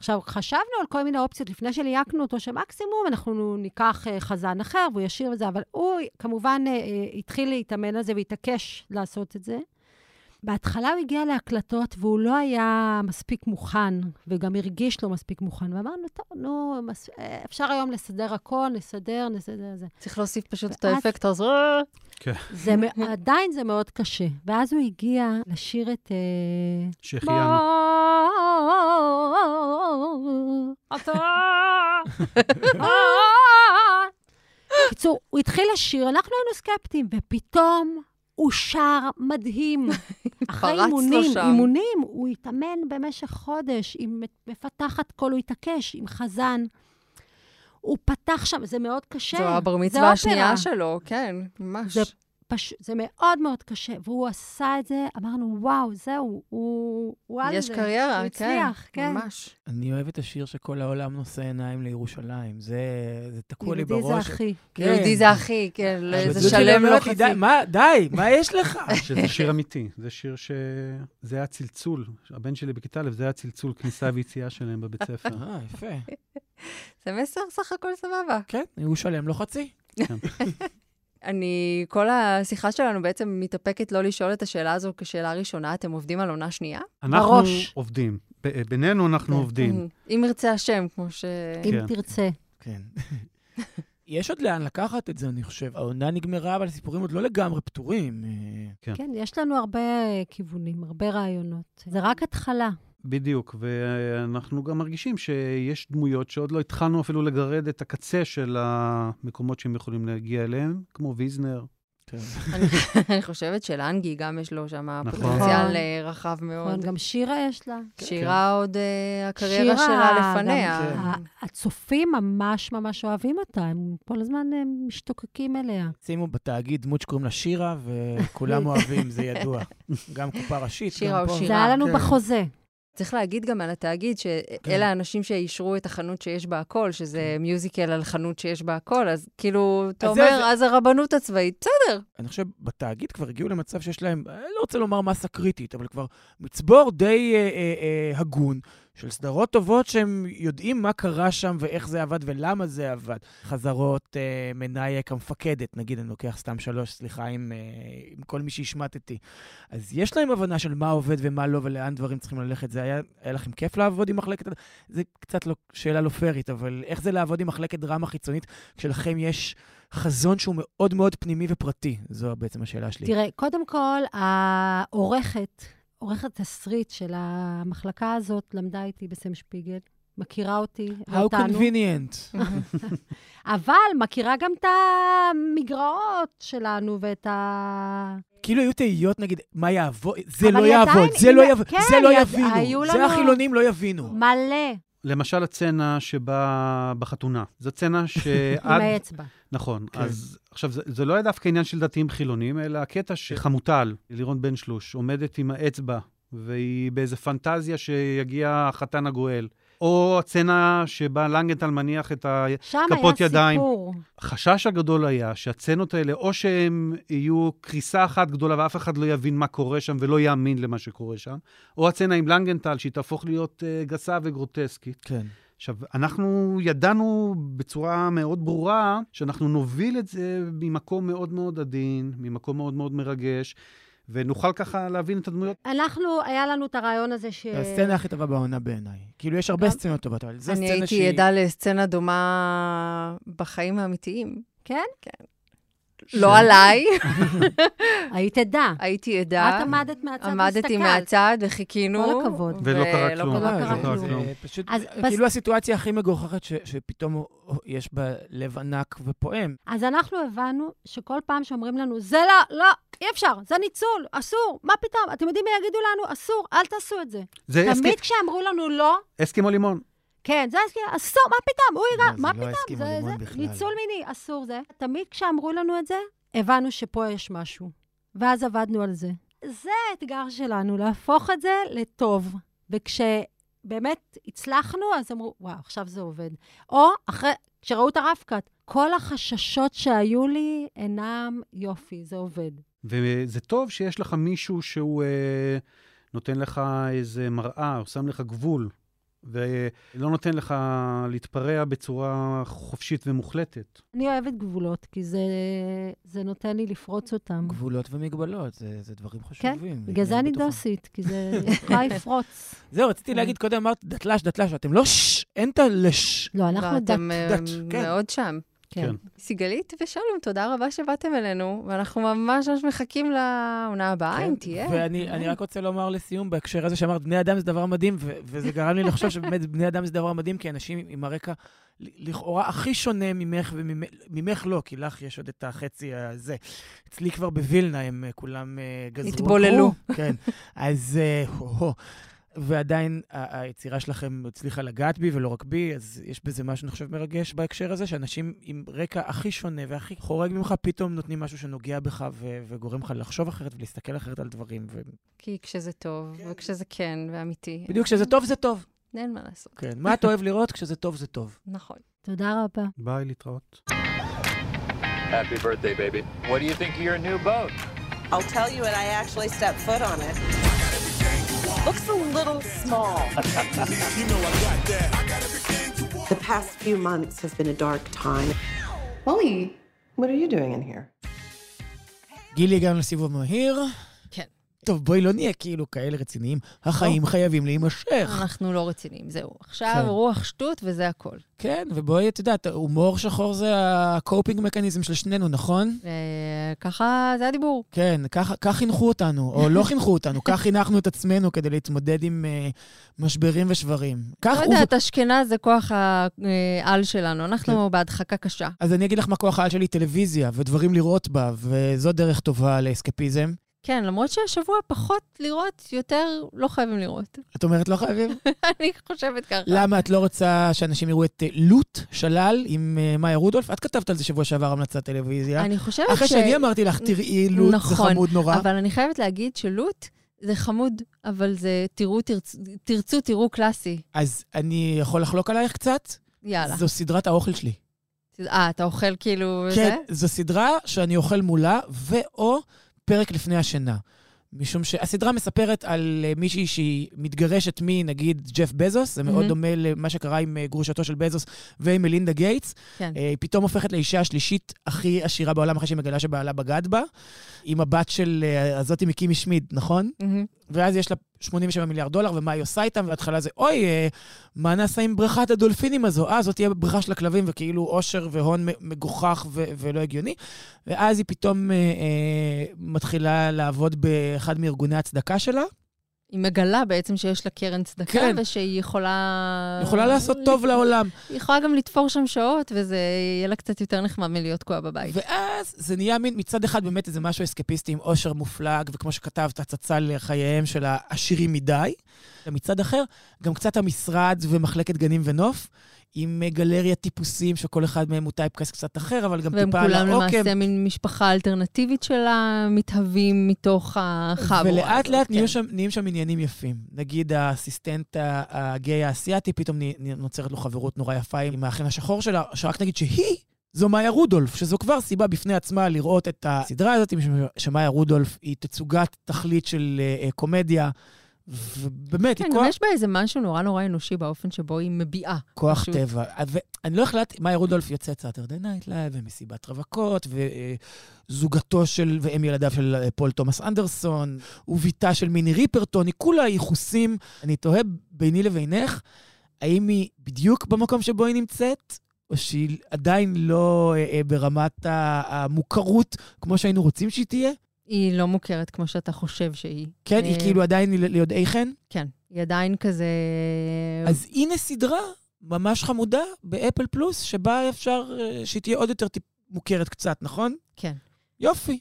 עכשיו, חשבנו על כל מיני אופציות לפני שליהקנו אותו, שמקסימום אנחנו ניקח uh, חזן אחר והוא ישיר וזה, אבל הוא כמובן uh, התחיל להתאמן על זה והתעקש לעשות את זה. בהתחלה הוא הגיע להקלטות והוא לא היה מספיק מוכן, וגם הרגיש לא מספיק מוכן. ואמרנו, טוב, נו, מס... אפשר היום לסדר הכל, נסדר, נסדר זה. צריך להוסיף פשוט ואז... את האפקט הזה. כן. זה, עדיין זה מאוד קשה. ואז הוא הגיע לשיר את... שהחיינו. אתה... [LAUGHS] בקיצור, הוא התחיל לשיר, אנחנו היינו סקפטיים, ופתאום הוא שר מדהים. [LAUGHS] אחרי אימונים, אימונים, הוא התאמן במשך חודש, עם מפתחת קול, הוא התעקש, עם חזן. הוא פתח שם, זה מאוד קשה. זו הבר מצווה השנייה שלו, כן, ממש. זה פש... זה מאוד מאוד קשה, והוא עשה את זה, אמרנו, וואו, זהו, הוא, הוא על יש זה. קריירה, הוא כן, הצליח, כן. ממש. אני אוהב את השיר שכל העולם נושא עיניים לירושלים. זה, זה תקוע לי יהודי בראש. זה הכי. כן. יהודי זה הכי, כן, אבל זה דודו שלי שלם אומר לא חצי. די, מה, די, מה יש לך? [LAUGHS] שזה שיר אמיתי, זה שיר ש... זה היה צלצול. הבן שלי בכיתה א', זה היה צלצול כניסה ויציאה שלהם בבית ספר. אה, יפה. זה מסר סך הכל סבבה. כן, ירושלם לא חצי. [LAUGHS] אני, כל השיחה שלנו בעצם מתאפקת לא לשאול את השאלה הזו כשאלה ראשונה. אתם עובדים על עונה שנייה? אנחנו בראש. עובדים. ב- בינינו אנחנו כן. עובדים. אם ירצה השם, כמו ש... אם כן. תרצה. כן. [LAUGHS] יש עוד לאן לקחת את זה, אני חושב. העונה נגמרה, אבל הסיפורים עוד לא לגמרי פתורים. אה, כן. כן, יש לנו הרבה כיוונים, הרבה רעיונות. זה רק התחלה. בדיוק, ואנחנו גם מרגישים שיש דמויות שעוד לא התחלנו אפילו לגרד את הקצה של המקומות שהם יכולים להגיע אליהם, כמו ויזנר. כן. אני [LAUGHS] [LAUGHS] חושבת שלאנגי גם יש לו שם נכון. פוטנציאל אה, רחב נכון, מאוד. גם שירה יש לה. שירה עוד, אה, הקריירה שירה, שלה לפניה. כן. הצופים ממש ממש אוהבים אותה, הם כל הזמן הם משתוקקים אליה. שימו בתאגיד דמות שקוראים לה שירה, וכולם [LAUGHS] אוהבים, זה ידוע. גם קופה ראשית, שירה גם או פה. שירה. זה היה לנו כן. בחוזה. צריך להגיד גם על התאגיד, כן. שאלה האנשים שאישרו את החנות שיש בה הכל, שזה מיוזיקל על חנות שיש בה הכל, אז כאילו, אתה אז אומר, זה- אז הרבנות הצבאית, בסדר. אני חושב, בתאגיד כבר הגיעו למצב שיש להם, אני לא רוצה לומר מסה קריטית, אבל כבר מצבור די אה, אה, אה, הגון של סדרות טובות שהם יודעים מה קרה שם ואיך זה עבד ולמה זה עבד. חזרות אה, מנאייק המפקדת, נגיד, אני לוקח סתם שלוש, סליחה, עם, אה, עם כל מי שהשמטתי. אז יש להם הבנה של מה עובד ומה לא ולאן דברים צריכים ללכת. זה היה, היה לכם כיף לעבוד עם מחלקת... זה קצת לא, שאלה לא פיירית, אבל איך זה לעבוד עם מחלקת דרמה חיצונית כשלכם יש חזון שהוא מאוד מאוד פנימי ופרטי? זו בעצם השאלה שלי. תראה, קודם כל, העורכת, עורכת תסריט של המחלקה הזאת, למדה איתי בסם שפיגל, מכירה אותי, How אותנו, convenient. [LAUGHS] אבל מכירה גם את המגרעות שלנו ואת ה... כאילו היו תהיות, נגיד, מה יעבוד, זה לא יעבוד, זה לא יעבוד, כן, זה לא יבינו, זה החילונים לא יבינו. מלא, למשל, הצצנה שבה בחתונה. זו צצנה [LAUGHS] עם שעד... האצבע. נכון. כן. אז עכשיו, זה, זה לא היה דווקא עניין של דתיים חילונים, אלא הקטע שחמוטל, לירון בן שלוש, עומדת עם האצבע, והיא באיזה פנטזיה שיגיע החתן הגואל. או הצצנה שבה לנגנטל מניח את ה... שם כפות היה ידיים. סיפור. החשש הגדול היה שהצנות האלה, או שהן יהיו קריסה אחת גדולה ואף אחד לא יבין מה קורה שם ולא יאמין למה שקורה שם, או הצצנה עם לנגנטל, שהיא תהפוך להיות uh, גסה וגרוטסקית. כן. עכשיו, אנחנו ידענו בצורה מאוד ברורה שאנחנו נוביל את זה ממקום מאוד מאוד עדין, ממקום מאוד מאוד מרגש, ונוכל ככה להבין את הדמויות. אנחנו, היה לנו את הרעיון הזה ש... הסצנה הכי טובה בעונה בעיניי. כאילו, יש הרבה גם- סצנות טובות, אבל זו אני סצנה הייתי שהיא... עדה לסצנה דומה בחיים האמיתיים. כן? לא עליי, [LAUGHS] היית עדה. הייתי עדה. את עמדת מהצד והסתכלת. עמדתי מהצד וחיכינו. כל הכבוד. ולא קרה ולא כלום. קרה לא קרה זה- כלום. פשוט, אז כאילו בס- הסיטואציה הכי מגוחכת שפתאום יש בה לב ענק ופועם. אז אנחנו הבנו שכל פעם שאומרים לנו, זה לא, לא, אי אפשר, זה ניצול, אסור, מה פתאום? אתם יודעים מה יגידו לנו? אסור, אל תעשו את זה. זה תמיד כשאמרו לנו לא, אסקימו לימון. כן, זה אסור, מה פתאום? הוא לא, מה לא פתאום? הסכימו זה, לימון זה, בכלל. ניצול מיני, אסור זה. תמיד כשאמרו לנו את זה, הבנו שפה יש משהו. ואז עבדנו על זה. זה האתגר שלנו, להפוך את זה לטוב. וכשבאמת הצלחנו, אז אמרו, וואו, עכשיו זה עובד. או אחרי, כשראו את הרב-קאט, כל החששות שהיו לי אינם יופי, זה עובד. וזה טוב שיש לך מישהו שהוא אה, נותן לך איזה מראה, או שם לך גבול, ולא נותן לך להתפרע בצורה חופשית ומוחלטת. אני אוהבת גבולות, כי זה, זה נותן לי לפרוץ אותם. גבולות ומגבלות, זה, זה דברים כן, חשובים. בגלל זה אני. דוסית, כי זה [LAUGHS] יכולה לפרוץ. זהו, רציתי כן. להגיד, קודם אמרת דתל"ש, דתל"ש, אתם לא ש... אין את הלש. לא, אנחנו דת. דת, כן. מאוד שם. כן. כן. סיגלית ושלום, תודה רבה שבאתם אלינו, ואנחנו ממש ממש מחכים לעונה הבאה, כן, אם תהיה. ואני אני רק רוצה לומר לסיום, בהקשר הזה שאמרת, בני אדם זה דבר מדהים, ו- וזה גרם לי לחשוב שבאמת בני אדם זה דבר מדהים, כי אנשים עם הרקע לכאורה הכי שונה ממך, וממך לא, כי לך יש עוד את החצי הזה. אצלי כבר בווילנה הם אה, כולם אה, גזרו. התבוללו. כן. אז ועדיין היצירה שלכם הצליחה לגעת בי ולא רק בי, אז יש בזה משהו, אני חושב, מרגש בהקשר הזה, שאנשים עם רקע הכי שונה והכי חורג ממך, פתאום נותנים משהו שנוגע בך ו- וגורם לך לחשוב אחרת ולהסתכל אחרת על דברים. ו... כי כשזה טוב, כן. וכשזה כן ואמיתי. בדיוק, כשזה טוב זה טוב. אין מה לעשות. כן, מה אתה אוהב לראות? כשזה טוב זה טוב. נכון. תודה רבה. ביי, להתראות. Happy birthday, baby. What do you think of your new boat? I'll tell you when I actually step foot on it. Looks a little small. the past few months has been a dark time. Molly, what are you doing in here? גילי, הגענו לסיבוב מהיר. כן. טוב, בואי לא נהיה כאילו כאלה רציניים. החיים חייבים להימשך. אנחנו לא רציניים, זהו. עכשיו רוח שטות וזה הכל. כן, ובואי, את יודעת, הומור שחור זה ה coping mechanism של שנינו, נכון? ככה זה הדיבור. כן, כך חינכו אותנו, או לא [LAUGHS] חינכו אותנו, כך חינכנו את עצמנו כדי להתמודד עם משברים ושברים. לא יודעת, אשכנז זה כוח העל שלנו, אנחנו בהדחקה קשה. אז אני אגיד לך מה כוח העל שלי, טלוויזיה, ודברים לראות בה, וזו דרך טובה לאסקפיזם. כן, למרות שהשבוע פחות לראות, יותר לא חייבים לראות. [LAUGHS] את אומרת לא חייבים? אני חושבת ככה. למה את לא רוצה שאנשים יראו את לוט שלל עם מאיה רודולף? את כתבת על זה שבוע שעבר המלצת טלוויזיה. אני חושבת ש... אחרי שאני אמרתי לך, תראי, לוט נכון, זה חמוד נורא. אבל אני חייבת להגיד שלוט זה חמוד, אבל זה תראו, תרצו, תרצו, תראו קלאסי. אז אני יכול לחלוק עלייך קצת? יאללה. זו סדרת האוכל שלי. אה, אתה אוכל כאילו... כן, זה? זו סדרה שאני אוכל מולה, ו/או... פרק לפני השינה. משום שהסדרה מספרת על מישהי שהיא מתגרשת מנגיד ג'ף בזוס, זה מאוד mm-hmm. דומה למה שקרה עם גרושתו של בזוס ועם מלינדה גייטס. כן. היא פתאום הופכת לאישה השלישית הכי עשירה בעולם אחרי שהיא מגלה שבעלה בגד בה, עם הבת של הזאתי מקימי שמיד, נכון? Mm-hmm. ואז יש לה 87 מיליארד דולר, ומה היא עושה איתם? בהתחלה זה, אוי, מה נעשה עם בריכת הדולפינים הזו? אה, זאת תהיה בריכה של הכלבים, וכאילו עושר והון מגוחך ו- ולא הגיוני. ואז היא פתאום אה, אה, מתחילה לעבוד באחד מארגוני הצדקה שלה. היא מגלה בעצם שיש לה קרן צדקה, כן. ושהיא יכולה... יכולה לעשות טוב לעולם. היא יכולה גם לתפור שם שעות, וזה יהיה לה קצת יותר נחמד מלהיות תקועה בבית. ואז זה נהיה מין, מצד אחד באמת איזה משהו אסקפיסטי עם עושר מופלג, וכמו שכתבת, הצצה לחייהם של העשירים מדי. ומצד אחר, גם קצת המשרד ומחלקת גנים ונוף. עם גלריה טיפוסים, שכל אחד מהם הוא טייפקאסט קצת אחר, אבל גם טיפה על העוקם. והם כולם למעשה מין משפחה אלטרנטיבית של המתהווים מתוך החבורה. ולאט לאט כן. נהיים שם, נהיים שם עניינים יפים. נגיד האסיסטנט הגיי האסייתי, פתאום נוצרת לו חברות נורא יפה עם האחים השחור שלה, שרק נגיד שהיא... זו מאיה רודולף, שזו כבר סיבה בפני עצמה לראות את הסדרה הזאת, שמאיה רודולף היא תצוגת תכלית של uh, קומדיה. ובאמת, כן, גם יש בה איזה משהו נורא נורא אנושי באופן שבו היא מביעה. כוח פשוט. טבע. ואני לא החלטתי, מאיה רודולף יוצאת Saturday Night Live, ומסיבת רווקות, וזוגתו של, ואם ילדיו של פול תומאס אנדרסון, וביתה של מיני ריפרטון, היא כולה ייחוסים. אני תוהה ביני לבינך, האם היא בדיוק במקום שבו היא נמצאת, או שהיא עדיין לא אה, אה, ברמת המוכרות כמו שהיינו רוצים שהיא תהיה? היא לא מוכרת כמו שאתה חושב שהיא. כן, היא כאילו עדיין ליודעי חן? כן, היא עדיין כזה... אז הנה סדרה ממש חמודה באפל פלוס, שבה אפשר שהיא תהיה עוד יותר מוכרת קצת, נכון? כן. יופי.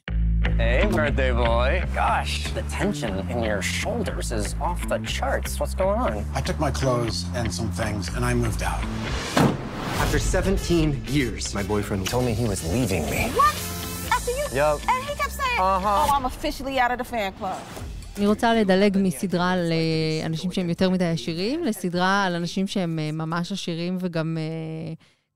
Hey, birthday boy. Gosh, the tension in your shoulders is off the charts. What's going on? I took my clothes and some things, and I moved out. After 17 years, my boyfriend told me he was leaving me. What? After you? Yep. Oh, I'm officially out of the fan club. אני רוצה לדלג מסדרה על אנשים שהם יותר מדי עשירים, לסדרה על אנשים שהם ממש עשירים וגם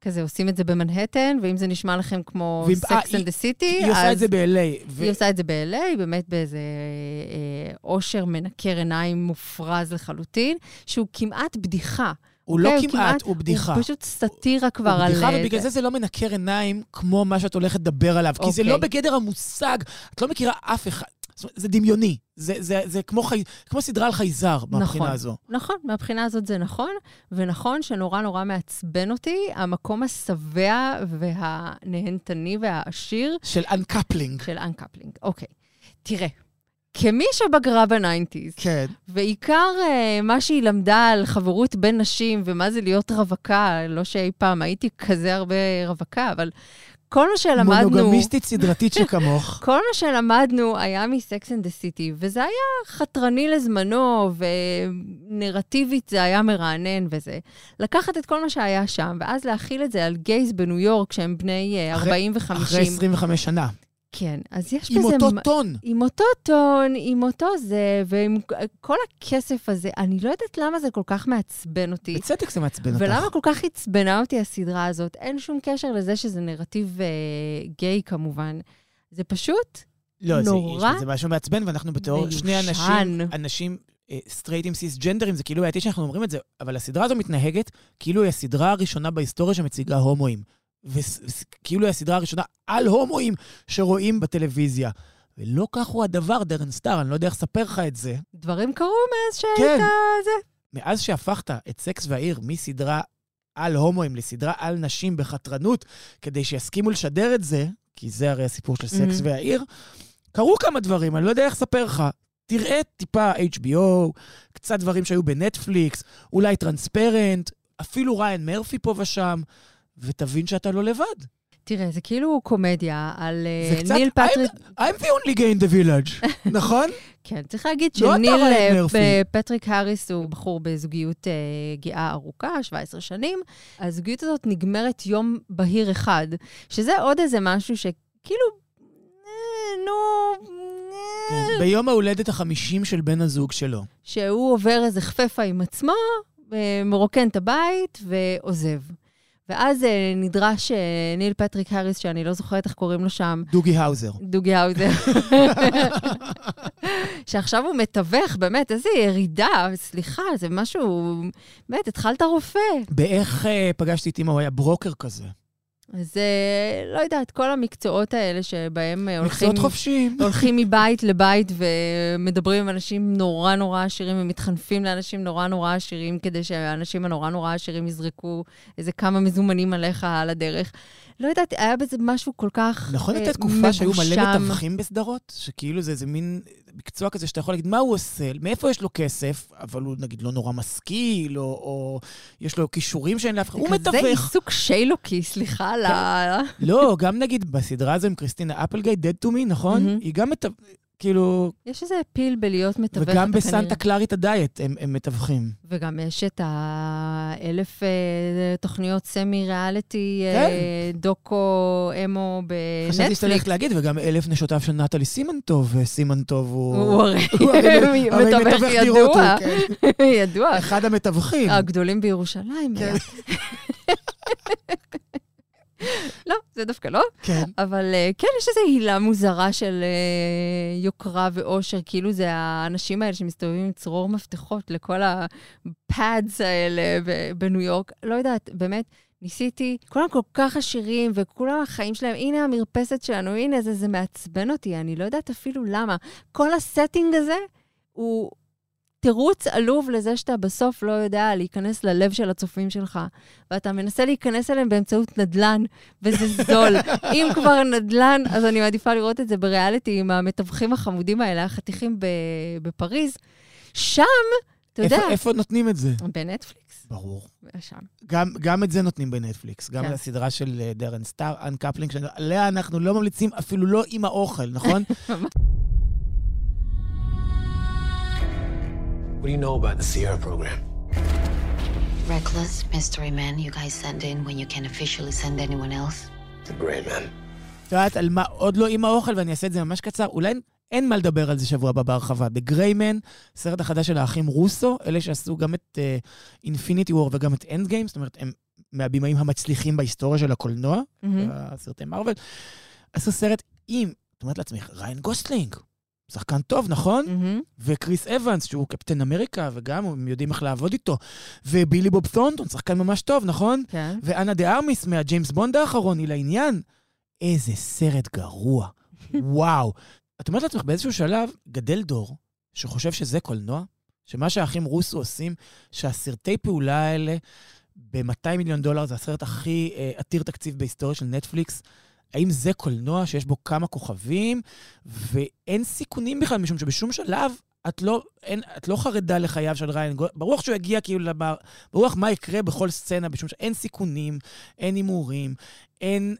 כזה עושים את זה במנהטן, ואם זה נשמע לכם כמו Sex and the City, היא עושה את זה ב-LA. היא עושה את זה ב-LA, באמת באיזה עושר מנקר עיניים מופרז לחלוטין, שהוא כמעט בדיחה. הוא לא כמעט, הוא בדיחה. הוא פשוט סאטירה כבר על... הוא בדיחה, ובגלל זה זה לא מנקר עיניים כמו מה שאת הולכת לדבר עליו. כי זה לא בגדר המושג, את לא מכירה אף אחד. זאת אומרת, זה דמיוני. זה, זה, זה כמו, חי, כמו סדרה על חייזר מהבחינה נכון, הזו. נכון, מהבחינה הזאת זה נכון, ונכון שנורא נורא מעצבן אותי המקום השבע והנהנתני והעשיר. של Uncoupled. של Uncoupled, אוקיי. תראה, כמי שבגרה ב nineties, כן. ועיקר uh, מה שהיא למדה על חברות בין נשים ומה זה להיות רווקה, לא שאי פעם הייתי כזה הרבה רווקה, אבל כל מה שלמדנו... מונוגמיסטית סדרתית שכמוך. [LAUGHS] כל מה שלמדנו היה מ Sex and the City, וזה היה חתרני לזמנו, ונרטיבית זה היה מרענן וזה. לקחת את כל מה שהיה שם, ואז להחיל את זה על gays בניו יורק, שהם בני 40 ו-50. אחרי 25 שנה. כן, אז יש עם בזה... עם אותו טון. עם אותו טון, עם אותו זה, ועם כל הכסף הזה. אני לא יודעת למה זה כל כך מעצבן אותי. בצדק זה מעצבן אותך. ולמה כל כך עצבנה אותי הסדרה הזאת. אין שום קשר לזה שזה נרטיב אה, גיי, כמובן. זה פשוט לא, נורא זה, זה משהו מעצבן, ואנחנו בתיאור שני אנשים, אנשים סטרייטים סיסג'נדרים, זה כאילו בעייתי שאנחנו אומרים את זה, אבל הסדרה הזו מתנהגת כאילו היא הסדרה הראשונה בהיסטוריה שמציגה הומואים. וכאילו הסדרה הראשונה על הומואים שרואים בטלוויזיה. ולא כך הוא הדבר, דרן סטאר, אני לא יודע איך לספר לך את זה. דברים קרו מאז שהיית כן. זה. מאז שהפכת את סקס והעיר מסדרה על הומואים לסדרה על נשים בחתרנות, כדי שיסכימו לשדר את זה, כי זה הרי הסיפור של סקס Mhm. והעיר, קרו כמה דברים, אני לא יודע איך לספר לך. תראה טיפה HBO, קצת דברים שהיו בנטפליקס, אולי Transparent, אפילו ריאן מרפי פה ושם, ותבין שאתה לא לבד. תראה, זה כאילו קומדיה על אה, זה קצת, ניל פטריק... I'm, I'm the only gay in the village, [LAUGHS] נכון? כן, צריך להגיד לא שניל אה. ב- פטריק האריס הוא בחור בזוגיות אה, גאה ארוכה, 17 שנים. הזוגיות הזאת נגמרת יום בהיר אחד, שזה עוד איזה משהו שכאילו, אה, נו... כן, ביום ההולדת החמישים של בן הזוג שלו. שהוא עובר איזה חפפה עם עצמו, אה, מרוקן את הבית ועוזב. ואז אה, נדרש אה, ניל פטריק האריס, שאני לא זוכרת איך קוראים לו שם, דוגי האוזר. דוגי האוזר. שעכשיו הוא מתווך, באמת, איזה ירידה, סליחה, זה משהו... באמת, התחלת רופא. באיך אה, פגשתי את אמא, הוא היה ברוקר כזה. אז אה, לא יודעת, כל המקצועות האלה שבהם אה, הולכים... מקצועות חופשיים. [LAUGHS] הולכים מבית לבית ומדברים עם אנשים נורא נורא עשירים ומתחנפים לאנשים נורא נורא עשירים כדי שהאנשים הנורא נורא עשירים יזרקו איזה כמה מזומנים עליך על הדרך. לא יודעת, היה בזה משהו כל כך נכון, אה, הייתה תקופה שהיו מלא. מתווכים בסדרות? שכאילו זה איזה מין מקצוע כזה שאתה יכול להגיד מה הוא עושה, מאיפה יש לו כסף, אבל הוא נגיד לא נורא משכיל, או, או יש לו כישורים שאין לאף אחד, הוא כזה מתווך. כן. עיסוק שיילוקי, סליחה על ה... לא, גם נגיד בסדרה הזו עם קריסטינה אפלגייט, Dead to me, נכון? היא גם מתווך, כאילו... יש איזה פיל בלהיות מתווך, וגם בסנטה. קלארית הדיאט הם, הם מתווכים. וגם יש את האלף אה, תוכניות סמי-ריאליטי, כן. אה, דוקו, אמו חשבתי שאתה בנטפליקס. הולך להגיד, וגם אלף נשותיו של נטלי סימנטוב, וסימנטוב הוא... הוא הרי [LAUGHS] הוא הרי מתווך ידוע. כן. [LAUGHS] ידוע. אחד המתווכים. הגדולים בירושלים. [LAUGHS] [LAUGHS] לא, זה דווקא לא. כן. אבל אה, כן, יש איזו הילה מוזרה של אה, יוקרה ואושר, כאילו זה האנשים האלה שמסתובבים עם צרור מפתחות לכל הפאדס האלה בניו יורק. לא יודעת, באמת, ניסיתי, כולם כל כך עשירים, וכולם החיים שלהם, הנה המרפסת שלנו, הנה זה, זה מעצבן אותי, אני לא יודעת אפילו למה. כל הסטינג הזה הוא תירוץ עלוב לזה שאתה בסוף לא יודע להיכנס ללב של הצופים שלך, ואתה מנסה להיכנס אליהם באמצעות נדל"ן, וזה זול. [LAUGHS] אם כבר נדל"ן, אז אני מעדיפה לראות את זה בריאליטי עם המתווכים החמודים האלה, החתיכים בפריז. שם, אתה יודע... איפה, איפה נותנים את זה? בנטפליקס. ברור. שם. גם, גם את זה נותנים בנטפליקס, גם כן. הסדרה של אה, דרן סטאר, Uncoupling, שעליה אנחנו לא ממליצים אפילו לא עם האוכל, נכון? [LAUGHS] What do you know about the Sierra program? Reckless mystery men you guys send in when you can't officially send anyone else? The Gray Man. את יודעת על מה עוד לא עם האוכל, ואני אעשה את זה ממש קצר. אולי אין מה לדבר על זה שבוע הבא בהרחבה. The Gray Man, סרט החדש של האחים רוסו, אלה שעשו גם את Infinity uh, War וגם את Endgame, זאת אומרת, הם מהבימאים המצליחים בהיסטוריה של הקולנוע, מהמם. הסרטי מארוול. עשו סרט עם, את אומרת לעצמך, ריאן גוסלינג. שחקן טוב, נכון? מהמם. וקריס אבנס, שהוא קפטן אמריקה, וגם הם יודעים איך לעבוד איתו. ובילי בוב תורנטון, שחקן ממש טוב, נכון? כן. ואנה דה ארמיס מהג'יימס בונד האחרון, היא לעניין. איזה סרט גרוע. [LAUGHS] וואו. את אומרת לעצמך, באיזשהו שלב גדל דור שחושב שזה קולנוע, שמה שהאחים רוסו עושים, שהסרטי פעולה האלה ב-200 מיליון דולר, זה הסרט הכי אה, עתיר תקציב בהיסטוריה של נטפליקס, האם זה קולנוע שיש בו כמה כוכבים, ואין סיכונים בכלל, משום שבשום שלב את לא, אין, את לא חרדה לחייו של ריין גולדברג. ברוח שהוא יגיע כאילו, לבר, ברוח מה יקרה בכל סצנה, משום שאין סיכונים, אין הימורים, אין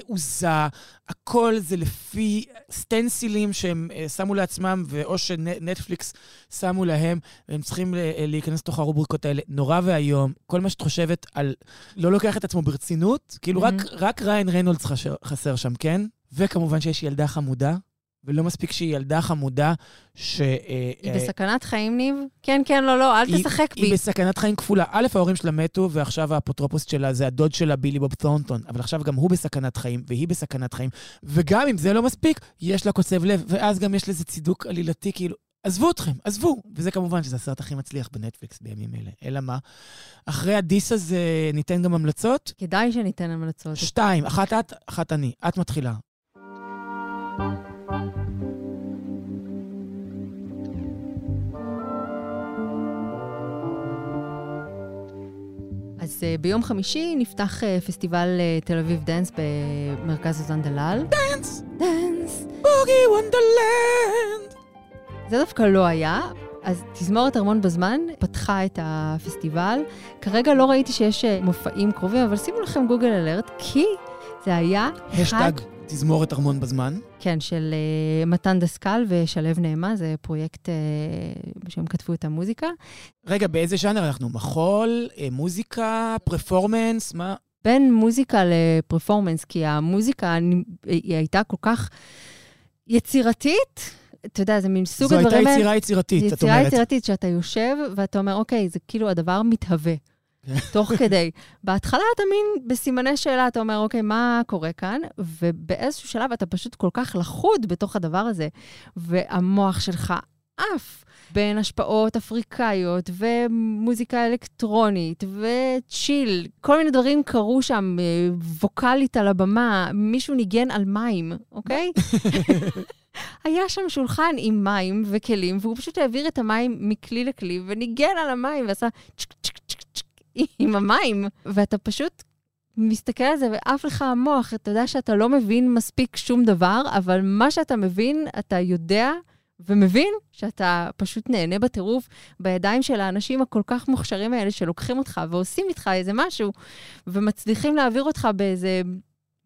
תעוזה, הכל זה לפי סטנסילים שהם uh, שמו לעצמם, ואו שנטפליקס שמו להם, והם צריכים uh, להיכנס לתוך הרובריקות האלה. נורא ואיום. כל מה שאת חושבת על... לא לוקח את עצמו ברצינות, כאילו mm-hmm. רק, רק ריין ריינולדס חסר, חסר שם, כן? וכמובן שיש ילדה חמודה, ולא מספיק שהיא ילדה חמודה, ש... היא אה, בסכנת חיים, ניב? כן, כן, לא, לא, אל תשחק בי. היא בסכנת חיים כפולה. א', ההורים שלה מתו, ועכשיו האפוטרופוס שלה זה הדוד שלה, בילי בוב תורנטון. אבל עכשיו גם הוא בסכנת חיים, והיא בסכנת חיים. וגם אם זה לא מספיק, יש לה קוצב לב, ואז גם יש לזה צידוק עלילתי, כאילו, עזבו אתכם, עזבו. וזה כמובן שזה הסרט הכי מצליח בנטפליקס בימים אלה. אלא מה? אחרי הדיס הזה ניתן גם המלצות? כדאי שניתן המלצות. שתיים, אחת את, אחת אני. את מתחילה. אז uh, ביום חמישי נפתח uh, פסטיבל uh, תל אביב דאנס במרכז הזן דלל. דאנס! דאנס! בוגי וונדרלנד! זה דווקא לא היה. אז תזמורת ארמון בזמן פתחה את הפסטיבל. כרגע לא ראיתי שיש מופעים קרובים, אבל שימו לכם גוגל אלרט, כי זה היה... השטג תזמורת ארמון בזמן. כן, של uh, מתן דסקל ושלו נעמה, זה פרויקט uh, שהם כתבו את המוזיקה. רגע, באיזה ז'אנר אנחנו? מחול, uh, מוזיקה, פרפורמנס, מה? בין מוזיקה לפרפורמנס, כי המוזיקה היא הייתה כל כך יצירתית. אתה יודע, זה מין סוג הדברים. זו הייתה יצירה יצירתית, את אומרת. יצירה יצירתית, שאתה יושב ואתה אומר, אוקיי, זה כאילו הדבר מתהווה. תוך כדי. בהתחלה אתה מין בסימני שאלה, אתה אומר, אוקיי, מה קורה כאן? ובאיזשהו שלב אתה פשוט כל כך לחוד בתוך הדבר הזה, והמוח שלך עף בין השפעות אפריקאיות ומוזיקה אלקטרונית וצ'יל. כל מיני דברים קרו שם, אה, ווקאלית על הבמה, מישהו ניגן על מים, אוקיי? [LAUGHS] היה שם שולחן עם מים וכלים, והוא פשוט העביר את המים מכלי לכלי וניגן על המים ועשה צ'ק צ'ק עם המים, ואתה פשוט מסתכל על זה ועף לך המוח. אתה יודע שאתה לא מבין מספיק שום דבר, אבל מה שאתה מבין, אתה יודע ומבין שאתה פשוט נהנה בטירוף בידיים של האנשים הכל כך מוכשרים האלה שלוקחים אותך ועושים איתך איזה משהו, ומצליחים להעביר אותך באיזה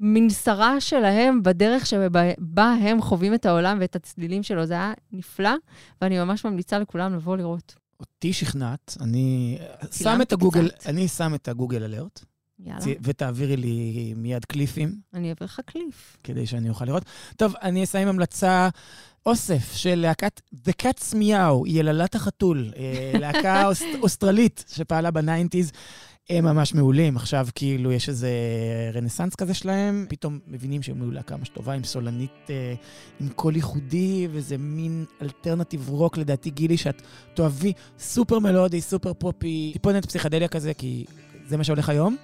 מנסרה שלהם בדרך שבה הם חווים את העולם ואת הצלילים שלו. זה היה נפלא, ואני ממש ממליצה לכולם לבוא לראות. אותי שכנעת, אני שם את הגוגל, קצת. אני שם את הגוגל אלרט. יאללה. ותעבירי לי מיד קליפים. אני אעביר לך קליף. כדי שאני אוכל לראות. טוב, אני אסיים המלצה אוסף של להקת The Cat's Miaow, יללת החתול, אה, להקה אוס, אוסטרלית שפעלה ב nineties. הם ממש מעולים. עכשיו כאילו יש איזה רנסאנס כזה שלהם, פתאום מבינים שהם היו להקה ממש טובה, עם סולנית, אה, עם קול ייחודי, וזה מין alternative rock לדעתי, גילי, שאת תאהבי סופר מלודי, סופר פופי, טיפונת פסיכדליה כזה, כי זה מה שהולך היום.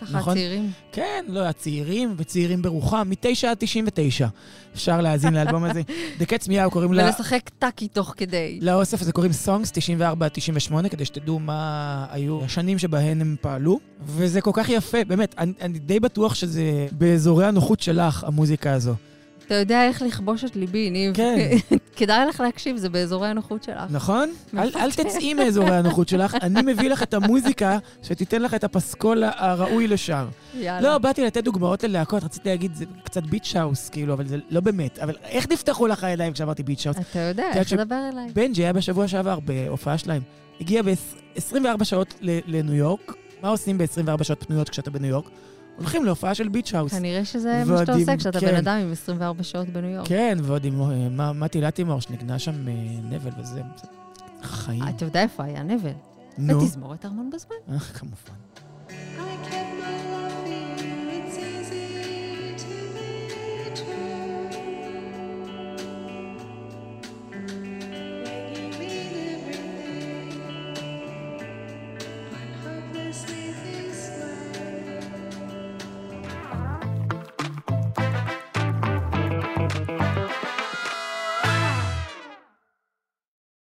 ככה נכון? הצעירים. כן, לא, הצעירים וצעירים ברוחם, מ-9 עד 99. אפשר להאזין לאלבום הזה. [LAUGHS] The Cats Meow קוראים לה... ולשחק טאקי תוך כדי. לאוסף הזה קוראים Songs 94 עד 98, כדי שתדעו מה היו השנים שבהן הם פעלו. וזה כל כך יפה, באמת, אני, אני די בטוח שזה באזורי הנוחות שלך, המוזיקה הזו. אתה יודע איך לכבוש את ליבי, ניב. כן. [LAUGHS] כדאי לך להקשיב, זה באזורי הנוחות שלך. נכון? אל, אל תצאי מאזורי הנוחות שלך, אני מביא לך את המוזיקה שתיתן לך את הפסקול הראוי לשם. יאללה. לא, באתי לתת דוגמאות ללהקות, רציתי להגיד, זה קצת Beach House, כאילו, אבל זה לא באמת. אבל איך נפתחו לך הידיים כשאמרתי Beach House? אתה יודע, איך לדבר אליי. בנג'י היה בשבוע שעבר בהופעה שלהם. הגיע ב-24 שעות לניו יורק. מה עושים ב-24 שעות פנויות כשאתה בניו יורק? הולכים להופעה של Beach House. כנראה שזה מה שאתה עושה כשאתה כן. בן אדם עם 24 שעות בניו יורק. כן, ועוד עם אה, מרי לטימור, שנגנה שם אה, נבל וזה, חיים. אתה יודע איפה היה נבל? נו. בתזמורת ארמון בזמן. כמובן.